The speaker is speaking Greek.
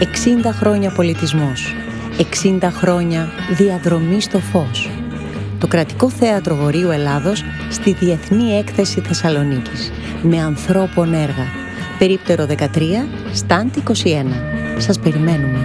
60 χρόνια πολιτισμός. 60 χρόνια διαδρομή στο φως. Το Κρατικό Θέατρο Βορείου Ελλάδος στη Διεθνή Έκθεση Θεσσαλονίκης. Με ανθρώπων έργα. Περίπτερο 13, στάντ 21. Σας περιμένουμε.